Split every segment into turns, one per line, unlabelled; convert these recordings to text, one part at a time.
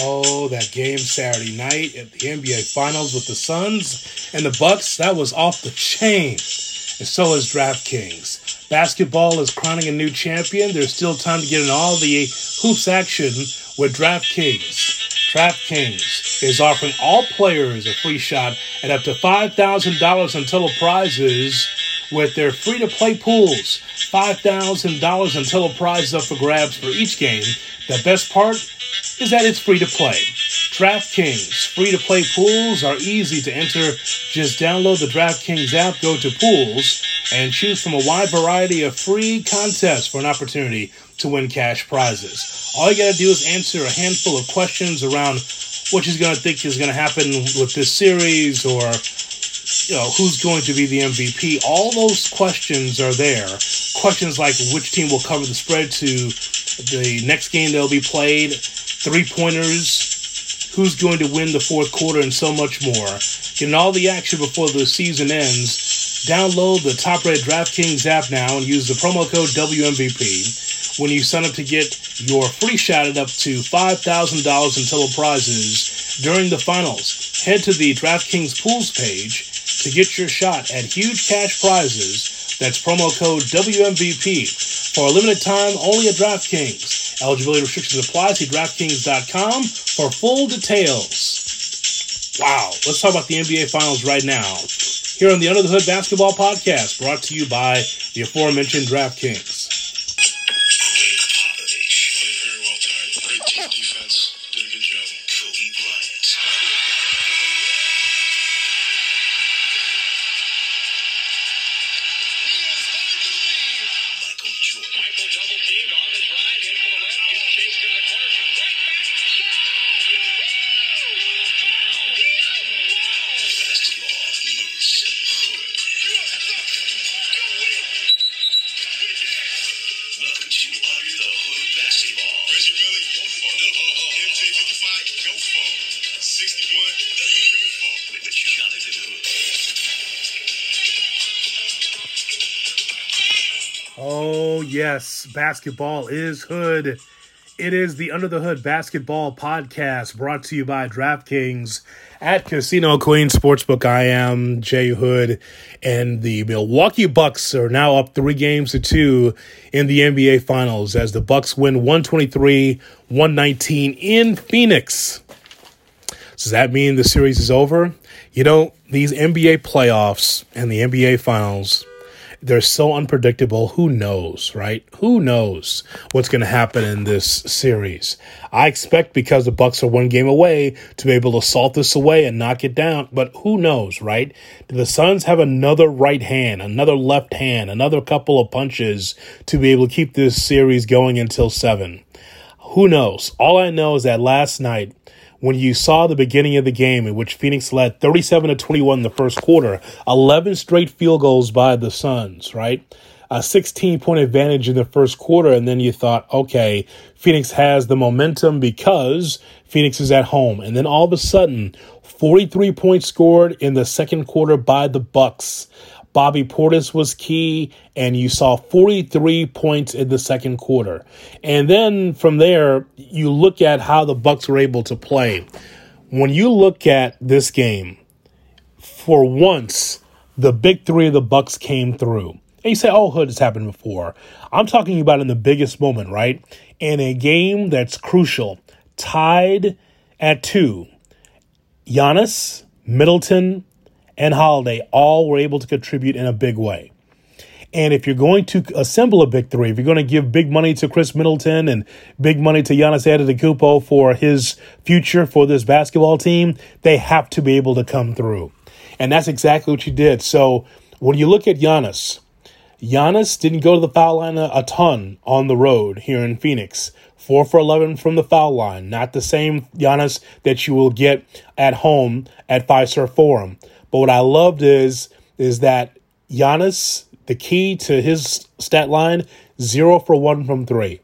Oh, that game Saturday night at the NBA Finals with the Suns and the Bucks, that was off the chain. And so is DraftKings. Basketball is crowning a new champion. There's still time to get in all the hoops action with DraftKings. DraftKings is offering all players a free shot at up to $5,000 in total prizes with their free to play pools. $5,000 in total prizes up for grabs for each game. The best part is that it's free to play. DraftKings free to play pools are easy to enter. Just download the DraftKings app, go to pools, and choose from a wide variety of free contests for an opportunity to win cash prizes. All you got to do is answer a handful of questions around what you're going to think is going to happen with this series or you know who's going to be the MVP. All those questions are there. Questions like which team will cover the spread to the next game they'll be played, three pointers, who's going to win the fourth quarter, and so much more. Getting all the action before the season ends. Download the top rated DraftKings app now and use the promo code WMVP when you sign up to get your free shot at up to $5,000 in total prizes during the finals. Head to the DraftKings Pools page to get your shot at huge cash prizes. That's promo code WMVP. For a limited time, only at DraftKings. Eligibility restrictions apply. See DraftKings.com for full details. Wow, let's talk about the NBA Finals right now. Here on the Under the Hood Basketball Podcast, brought to you by the aforementioned DraftKings. Yes, basketball is hood. It is the Under the Hood Basketball Podcast brought to you by DraftKings at Casino Queen Sportsbook. I am Jay Hood, and the Milwaukee Bucks are now up three games to two in the NBA Finals as the Bucks win 123 119 in Phoenix. Does that mean the series is over? You know, these NBA playoffs and the NBA finals, they're so unpredictable. Who knows, right? Who knows what's going to happen in this series? I expect because the Bucks are one game away to be able to salt this away and knock it down, but who knows, right? Do the Suns have another right hand, another left hand, another couple of punches to be able to keep this series going until 7? Who knows? All I know is that last night, when you saw the beginning of the game in which Phoenix led 37 to 21 in the first quarter, 11 straight field goals by the Suns, right? A 16 point advantage in the first quarter, and then you thought, okay, Phoenix has the momentum because Phoenix is at home. And then all of a sudden, 43 points scored in the second quarter by the Bucks. Bobby Portis was key, and you saw 43 points in the second quarter. And then from there, you look at how the Bucks were able to play. When you look at this game, for once, the big three of the Bucks came through. And you say, "Oh, Hood has happened before." I'm talking about in the biggest moment, right? In a game that's crucial, tied at two. Giannis, Middleton, and Holiday all were able to contribute in a big way. And if you're going to assemble a big three, if you're going to give big money to Khris Middleton and big money to Giannis Antetokounmpo for his future for this basketball team, they have to be able to come through. And that's exactly what you did. So when you look at Giannis, Giannis didn't go to the foul line a, a ton on the road here in Phoenix. Four for 11 from the foul line. Not the same Giannis that you will get at home at Fiserv Forum. But what I loved is is that Giannis, the key to his stat line, zero for one from three.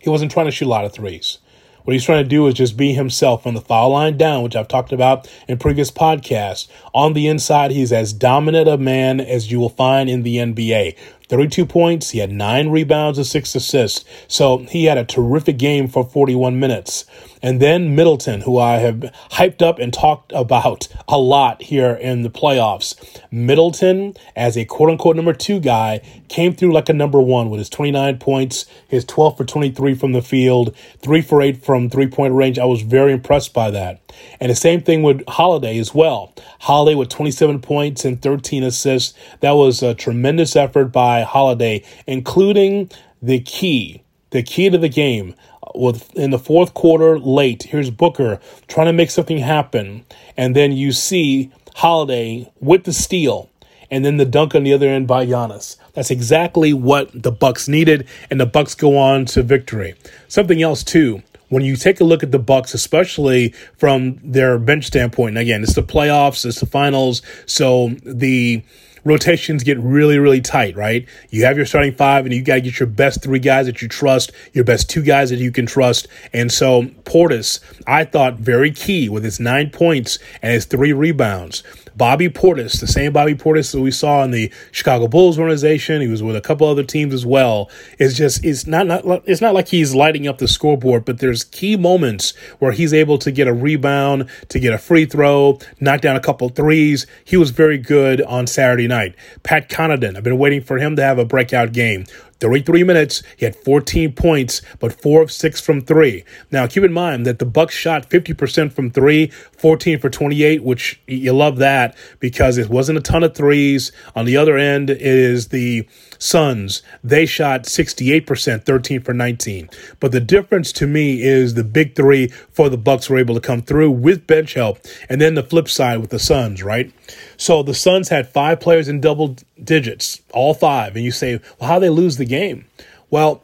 He wasn't trying to shoot a lot of threes. What he's trying to do is just be himself on the foul line down, which I've talked about in previous podcasts. On the inside, he's as dominant a man as you will find in the NBA. 32 points. He had nine rebounds and six assists. So he had a terrific game for 41 minutes. And then Middleton, who I have hyped up and talked about a lot here in the playoffs. Middleton, as a quote unquote number two guy, came through like a number one with his 29 points, his 12 for 23 from the field, three for eight from three point range. I was very impressed by that. And the same thing with Holiday as well. Holiday with 27 points and 13 assists. That was a tremendous effort by Holiday, including the key, the key to the game with in the fourth quarter late. Here's Booker trying to make something happen, and then you see Holiday with the steal, and then the dunk on the other end by Giannis. That's exactly what the Bucks needed, and the Bucks go on to victory. Something else too. When you take a look at the Bucks, especially from their bench standpoint, and again, it's the playoffs, it's the finals, so the rotations get really, really tight, right? You have your starting five and you got to get your best three guys that you trust, your best two guys that you can trust. And so Portis, I thought very key with his nine points and his three rebounds. Bobby Portis, the same Bobby Portis that we saw in the Chicago Bulls organization. He was with a couple other teams as well. It's just it's not, not it's not like he's lighting up the scoreboard, but there's key moments where he's able to get a rebound, to get a free throw, knock down a couple threes. He was very good on Saturday night. Pat Connaughton, I've been waiting for him to have a breakout game. 33 minutes, he had 14 points, but four of six from three. Now, keep in mind that the Bucks shot 50% from three, 14 for 28, which you love that because it wasn't a ton of threes. On the other end is the Suns. They shot 68%, 13 for 19. But the difference to me is the big three for the Bucks were able to come through with bench help, and then the flip side with the Suns, right? So the Suns had five players in double digits, all five, and you say, well, how they lose the game? Well,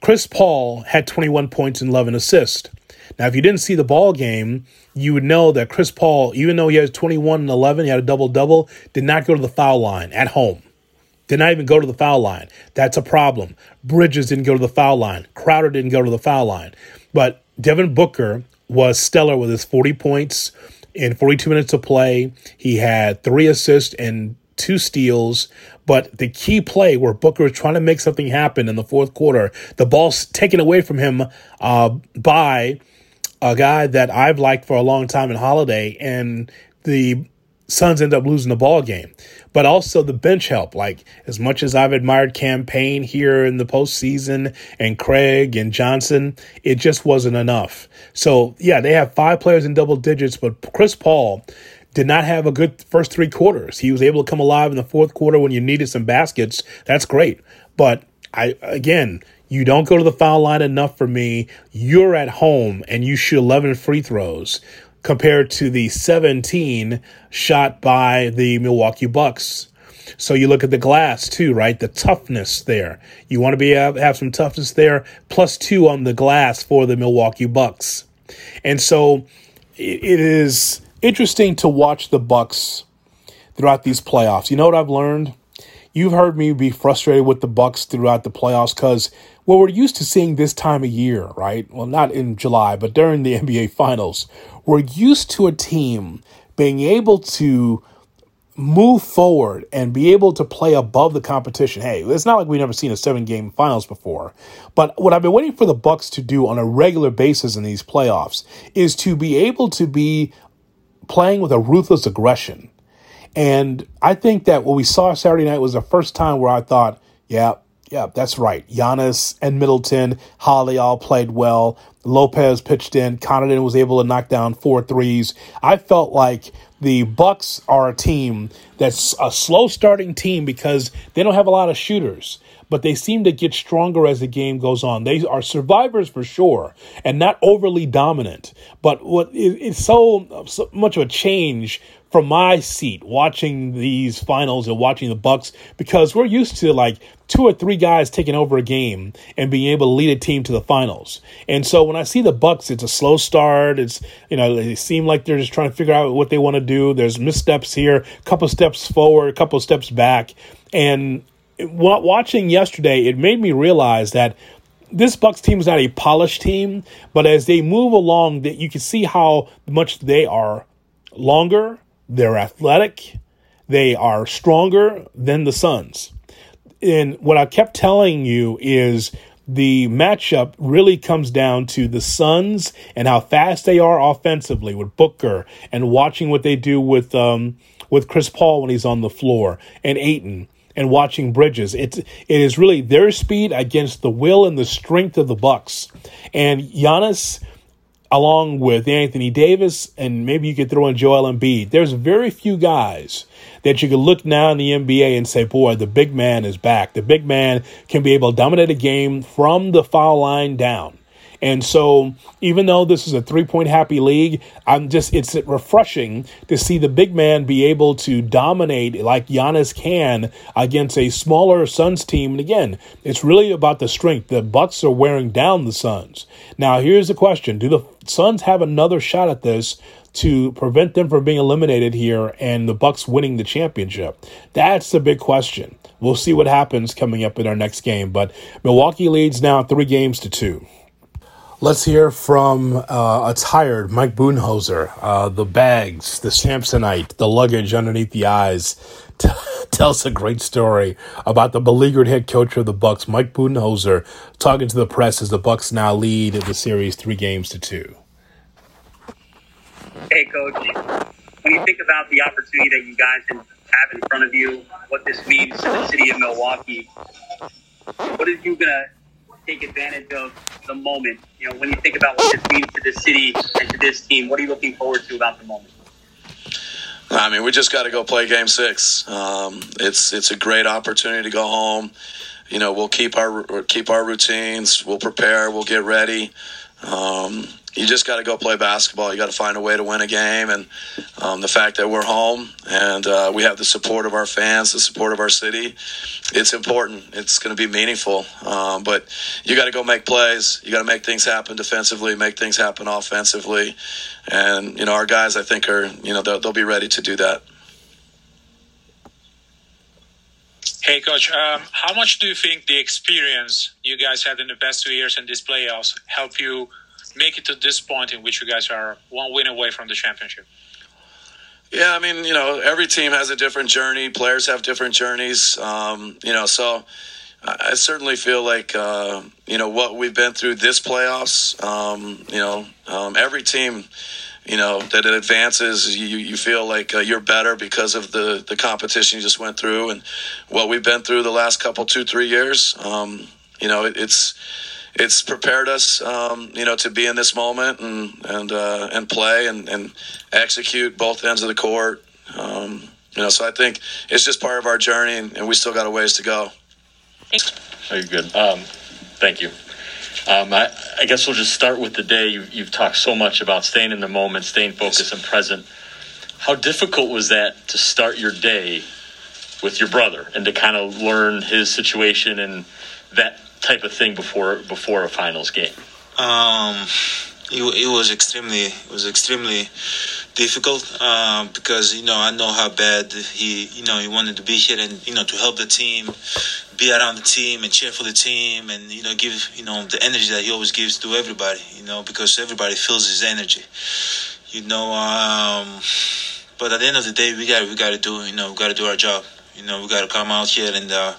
Chris Paul had 21 points and 11 assists. Now, if you didn't see the ball game, you would know that Chris Paul, even though he has 21 and 11, he had a double double, did not go to the foul line at home. Did not even go to the foul line. That's a problem. Bridges didn't go to the foul line. Crowder didn't go to the foul line. But Devin Booker was stellar with his 40 points in 42 minutes of play. He had three assists and two steals. But the key play where Booker is trying to make something happen in the fourth quarter, the ball's taken away from him uh, by a guy that I've liked for a long time in Holiday, and the Suns end up losing the ball game. But also the bench help. Like as much as I've admired Cam Payne here in the postseason and Craig and Johnson, it just wasn't enough. So yeah, they have five players in double digits, but Chris Paul did not have a good first three quarters. He was able to come alive in the fourth quarter when you needed some baskets. That's great. But I again, you don't go to the foul line enough for me. You're at home and you shoot 11 free throws compared to the 17 shot by the Milwaukee Bucks. So you look at the glass too, right? The toughness there. You want to be have, have some toughness there. Plus two on the glass for the Milwaukee Bucks, and so it, it is interesting to watch the Bucks throughout these playoffs. You know what I've learned? You've heard me be frustrated with the Bucks throughout the playoffs because well, we're used to seeing this time of year, right? Well, not in July, but during the NBA Finals, we're used to a team being able to move forward and be able to play above the competition. Hey, it's not like we've never seen a seven game finals before. But what I've been waiting for the Bucks to do on a regular basis in these playoffs is to be able to be playing with a ruthless aggression. And I think that what we saw Saturday night was the first time where I thought, yeah, yeah, that's right. Giannis and Middleton, Holly all played well. Lopez pitched in. Connaughton was able to knock down four threes. I felt like the Bucks are a team that's a slow starting team because they don't have a lot of shooters, but they seem to get stronger as the game goes on. They are survivors for sure and not overly dominant. But what it's so, so much of a change from my seat watching these finals and watching the Bucks because we're used to like two or three guys taking over a game and being able to lead a team to the finals. And so when I see the Bucks, it's a slow start. It's you know they seem like they're just trying to figure out what they want to do. There's missteps here, a couple steps forward, a couple steps back, and watching yesterday, it made me realize that this Bucks team is not a polished team, but as they move along, that you can see how much they are longer they're athletic. They are stronger than the Suns. and what I kept telling you is the matchup really comes down to the Suns and how fast they are offensively with Booker and watching what they do with um, with Chris Paul when he's on the floor and Ayton and watching Bridges. It's it is really their speed against the will and the strength of the Bucks. And Giannis along with Anthony Davis, and maybe you could throw in Joel Embiid. There's very few guys that you can look now in the NBA and say, boy, the big man is back. The big man can be able to dominate a game from the foul line down. And so, even though this is a three point happy league, I'm just, it's refreshing to see the big man be able to dominate like Giannis can against a smaller Suns team. And again, it's really about the strength. The Bucks are wearing down the Suns. Now, here's the question Do the Suns have another shot at this? to prevent them from being eliminated here and the Bucks winning the championship? That's the big question. We'll see what happens coming up in our next game. But Milwaukee leads now three games to two. Let's hear from uh, a tired Mike Budenholzer, uh, the bags, the Samsonite, the luggage underneath the eyes. T- tells a great story about the beleaguered head coach of the Bucks, Mike Budenholzer, talking to the press as the Bucks now lead the series three games to two.
Hey, coach. When you think about the opportunity that you guys have in front of you, what this means to the city of Milwaukee, what are you gonna take advantage of the moment? You know, when you think about what this means to this city and to this team, what are you looking forward to about the moment?
I mean, we just got to go play Game Six. Um, it's it's a great opportunity to go home. You know, we'll keep our keep our routines. We'll prepare. We'll get ready. Um, you just got to go play basketball. You got to find a way to win a game, and um, the fact that we're home and uh, we have the support of our fans, the support of our city, it's important. It's going to be meaningful. Um, but you got to go make plays. You got to make things happen defensively, make things happen offensively, and you know our guys, I think, are you know they'll, they'll be ready to do that.
Hey, coach. Um, how much do you think the experience you guys had in the past two years in these playoffs help you? Make it to this point in which you guys are one win away from the championship?
Yeah, I mean, you know, every team has a different journey. Players have different journeys. Um, you know, so I certainly feel like uh, you know what we've been through this playoffs. Um, you know, um, every team, you know, that it advances, you you feel like uh, you're better because of the the competition you just went through and what we've been through the last couple two three years. Um, you know, it, it's it's prepared us, um, you know, to be in this moment and and uh, and play and, and execute both ends of the court. Um, you know, so I think it's just part of our journey, and, and we still got a ways to go.
Are you good? Um, thank you. Um, I, I, guess we'll just start with the day. You've, you've, talked so much about staying in the moment, staying focused and present. How difficult was that to start your day with your brother and to kind of learn his situation and that type of thing before before a finals game?
Um, it, it was extremely it was extremely difficult uh, because you know I know how bad he you know he wanted to be here and you know to help the team, be around the team and cheer for the team and you know give you know the energy that he always gives to everybody you know because everybody feels his energy, you know. Um, but at the end of the day, we got we got to do you know we got to do our job. You know we got to come out here and. Uh,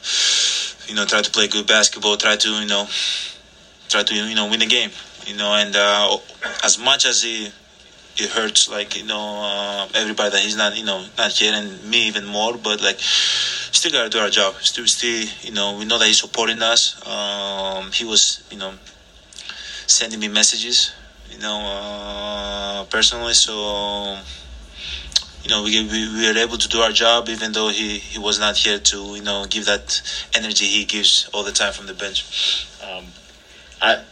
you know, try to play good basketball, try to, you know, try to, you know, win the game, you know, and uh, as much as it, it hurts, like, you know, uh, everybody that he's not, you know, not here and me even more, but like, still got to do our job. Still, still, you know, we know that he's supporting us. Um, he was, you know, sending me messages, you know, uh, personally, so you know, we, we, we were able to do our job even though he, he was not here to, you know, give that energy he gives all the time from the bench.
Um, I,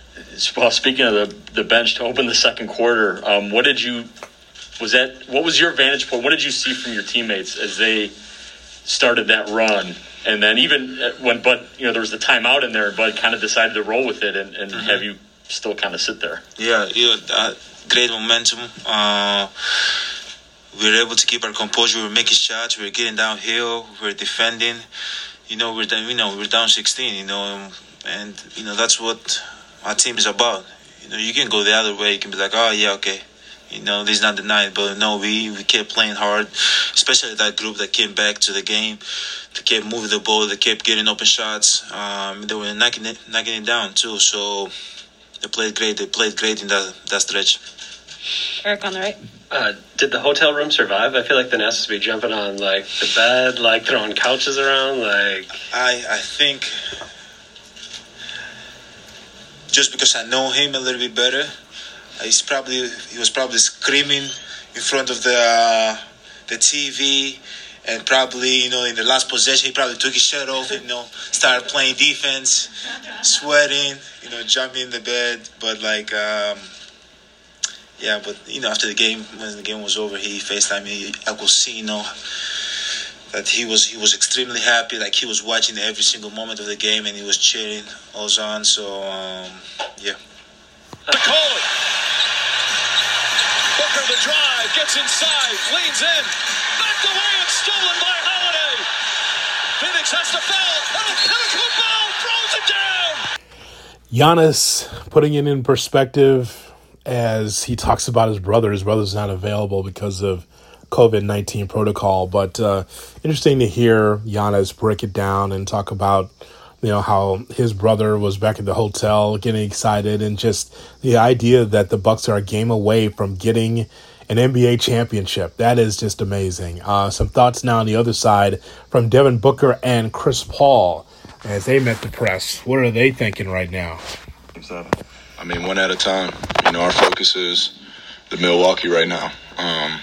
well, speaking of the, the bench to open the second quarter, um, what did you, was that, what was your vantage point? What did you see from your teammates as they started that run? And then even when Bud, you know, there was the timeout in there, Bud kind of decided to roll with it and, and mm-hmm. have you still kind of sit there.
Yeah, you uh, great momentum. Uh, we were able to keep our composure. We were making shots. We were getting downhill. We were defending. You know, we're you know we're down 16. You know, and you know that's what our team is about. You know, you can go the other way. You can be like, oh yeah, okay. you know, this is not the night. But no, we we kept playing hard, especially that group that came back to the game. They kept moving the ball. They kept getting open shots. Um, they were knocking it knocking it down too. So they played great. They played great in that that stretch.
Eric on the right.
Uh, did the hotel room survive? I feel like Thanasis be jumping on like the bed, like throwing couches around, like.
I I think just because I know him a little bit better, he's probably he was probably screaming in front of the uh, the TV, and probably you know in the last possession he probably took his shirt off and you know started playing defense, sweating, you know jumping in the bed, but like. Um, yeah, but you know, after the game, when the game was over, he FaceTimed me. I could see, you know, that he was he was extremely happy. Like he was watching every single moment of the game, and he was cheering Ozan. So um, yeah.
To call. Booker the drive, gets inside, leans in, knocked away and stolen by Holiday. Phoenix has to foul. Oh, Pinnacle throws it down.
Giannis putting it in perspective as he talks about his brother. His brother's not available because of COVID 19 protocol. But uh, interesting to hear Giannis break it down and talk about. You know how his brother was back at the hotel, getting excited, and just the idea that the Bucks are a game away from getting an NBA championship. That is just amazing. Uh, some thoughts now on the other side from Devin Booker and Chris Paul as they met the press. What are they thinking right now?
I mean, one at a time. You know, our focus is the Milwaukee right now. Um,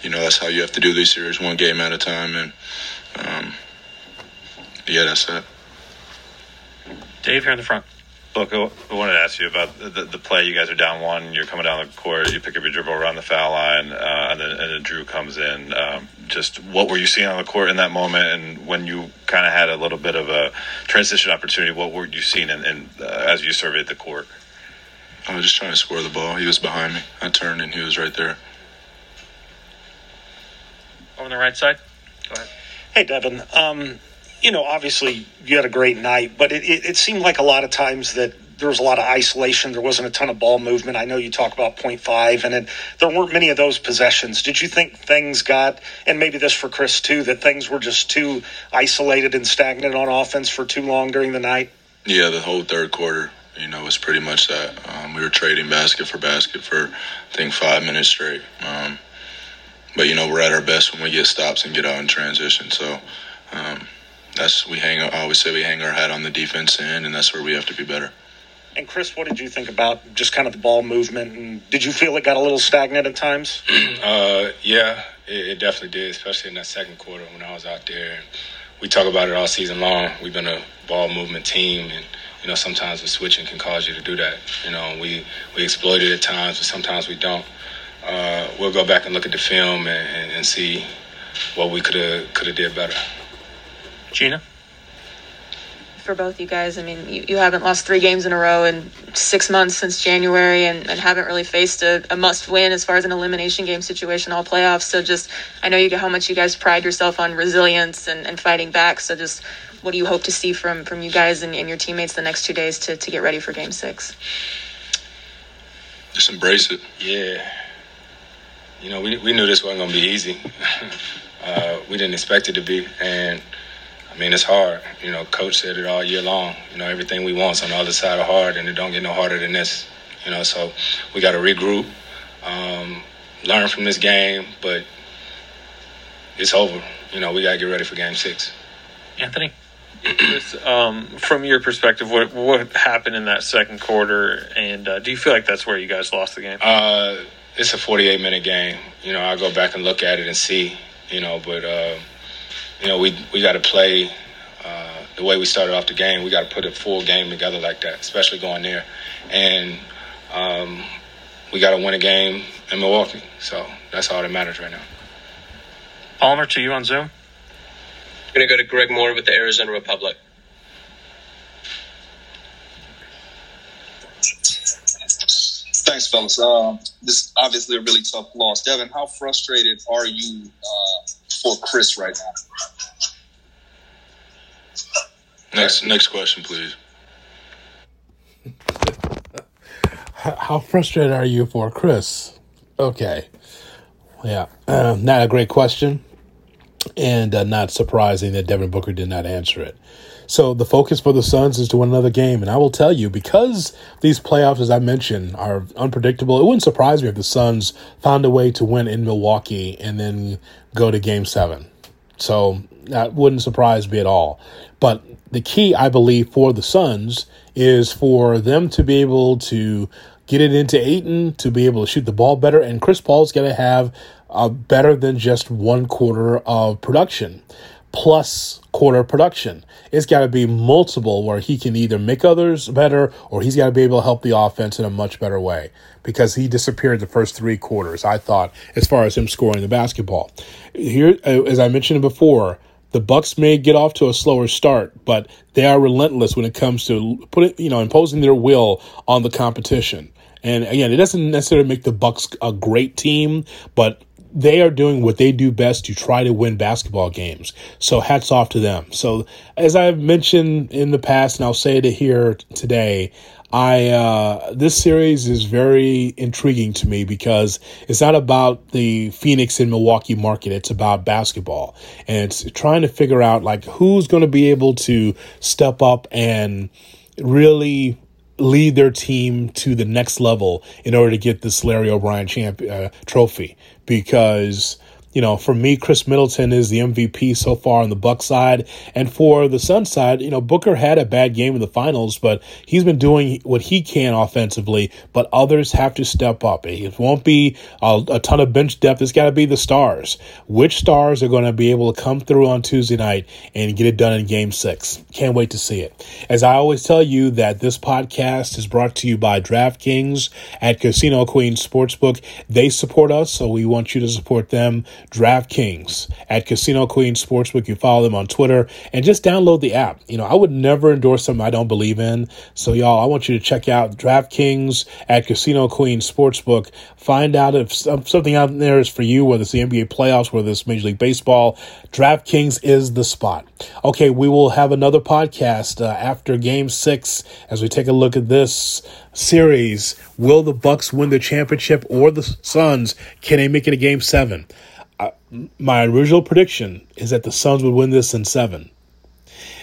you know, that's how you have to do these series, one game at a time. And um, yeah, that's it.
Dave here in the front.
Look, I I wanted to ask you about the, the play. You guys are down one. You're coming down the court. You pick up your dribble around the foul line, uh, and, then, and then Jrue comes in. Um, just what were you seeing on the court in that moment? And when you kind of had a little bit of a transition opportunity, what were you seeing in, in, uh, as you surveyed the court?
I was just trying to score the ball. He was behind me. I turned and he was right there.
On the right side. Go ahead.
Hey, Devin. Um, you know, obviously you had a great night, but it, it, it seemed like a lot of times that there was a lot of isolation. There wasn't a ton of ball movement. I know you talk about point five, and it, there weren't many of those possessions. Did you think things got, and maybe this for Chris too, that things were just too isolated and stagnant on offense for too long during the night?
Yeah, the whole third quarter, you know, was pretty much that. Um, we were trading basket for basket for, I think, five minutes straight. Um, but you know, we're at our best when we get stops and get out in transition. So um, that's we hang. I always say we hang our hat on the defense end, and that's where we have to be better.
And Chris, what did you think about just kind of the ball movement? And did you feel it got a little stagnant at times?
Uh, yeah, it, it definitely did, especially in that second quarter when I was out there. We talk about it all season long. We've been a ball movement team, and you know sometimes the switching can cause you to do that. You know, we we exploit it at times, but sometimes we don't. Uh, we'll go back and look at the film and, and, and see what we could have could have did better.
Gina.
for both you guys. I mean, you, you haven't lost three games in a row in six months since January and, and haven't really faced a, a must win as far as an elimination game situation all playoffs. So just, I know you get how much you guys pride yourself on resilience and, and fighting back. So just, what do you hope to see from, from you guys and, and your teammates the next two days to, to get ready for game six?
Just embrace it.
Yeah. You know, we, we knew this wasn't going to be easy. uh, we didn't expect it to be. And, I mean, it's hard. You know, coach said it all year long. You know, everything we want's on the other side of hard, and it don't get no harder than this. You know, so we got to regroup, um, learn from this game, but it's over. You know, we got to get ready for game six.
Anthony?
Chris, um, from your perspective, what what happened in that second quarter, and uh, do you feel like that's where you guys lost the game?
Uh, it's a 48 minute game. You know, I'll go back and look at it and see. You know, but uh, you know, we we got to play uh, the way we started off the game. We got to put a full game together like that, especially going there, and um, we got to win a game in Milwaukee. So that's all that matters right now.
Palmer, to you on Zoom.
Going to go to Greg Moore with the Arizona Republic.
Thanks, fellas. Um, this is obviously a really tough loss. Devin, how frustrated are you uh, for Chris right now?
Next, next question, please.
How frustrated are you for Chris? Okay. Yeah. Uh, not a great question. And uh, not surprising that Devin Booker did not answer it. So the focus for the Suns is to win another game. And I will tell you, because these playoffs, as I mentioned, are unpredictable, it wouldn't surprise me if the Suns found a way to win in Milwaukee and then go to game seven. So that wouldn't surprise me at all. But the key, I believe, for the Suns is for them to be able to get it into Ayton, to be able to shoot the ball better. And Chris Paul's going to have uh, better than just one quarter of production plus quarter production. It's got to be multiple where he can either make others better or he's got to be able to help the offense in a much better way because he disappeared the first three quarters, I thought, as far as him scoring the basketball. Here, uh, as I mentioned before, the Bucks may get off to a slower start, but they are relentless when it comes to putting, you know, imposing their will on the competition. And again, it doesn't necessarily make the Bucks a great team, but they are doing what they do best to try to win basketball games. So hats off to them. So as I've mentioned in the past, and I'll say it here today, I uh, this series is very intriguing to me because it's not about the Phoenix and Milwaukee market. It's about basketball, and it's trying to figure out like who's going to be able to step up and really lead their team to the next level in order to get this Larry O'Brien champ uh, trophy because you know, for me, Khris Middleton is the MVP so far on the Buck side, and for the Sun side, you know, Booker had a bad game in the finals, but he's been doing what he can offensively. But others have to step up. It won't be a, a ton of bench depth. It's got to be the stars. Which stars are going to be able to come through on Tuesday night and get it done in Game Six? Can't wait to see it. As I always tell you, that this podcast is brought to you by DraftKings at Casino Queen Sportsbook. They support us, so we want you to support them. DraftKings at Casino Queen Sportsbook. You follow them on Twitter and just download the app. You know, I would never endorse something I don't believe in. So, y'all, I want you to check out DraftKings at Casino Queen Sportsbook. Find out if something out there is for you, whether it's the NBA playoffs, whether it's Major League Baseball. DraftKings is the spot. Okay, we will have another podcast uh, after Game Six as we take a look at this series. Will the Bucks win the championship or the Suns? Can they make it a Game Seven? My original prediction is that the Suns would win this in seven.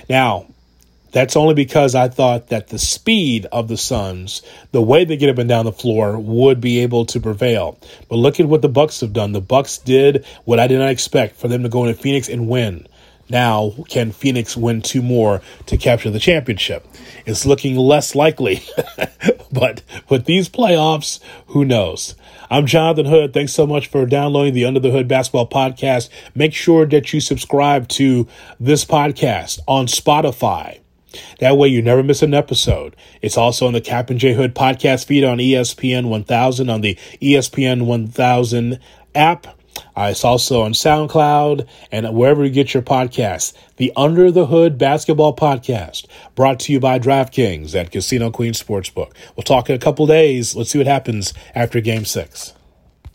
Now, that's only because I thought that the speed of the Suns, the way they get up and down the floor, would be able to prevail. But look at what the Bucks have done. The Bucks did what I did not expect for them to go into Phoenix and win. Now, can Phoenix win two more to capture the championship? It's looking less likely. but with these playoffs, who knows? I'm Jonathan Hood. Thanks so much for downloading the Under the Hood Basketball Podcast. Make sure that you subscribe to this podcast on Spotify. That way you never miss an episode. It's also on the Kap and J Hood podcast feed on ESPN 1000 on the ESPN 1000 app. Uh, it's also on SoundCloud and wherever you get your podcasts. The Under the Hood Basketball Podcast, brought to you by DraftKings at Casino Queen Sportsbook. We'll talk in a couple days. Let's see what happens after Game Six.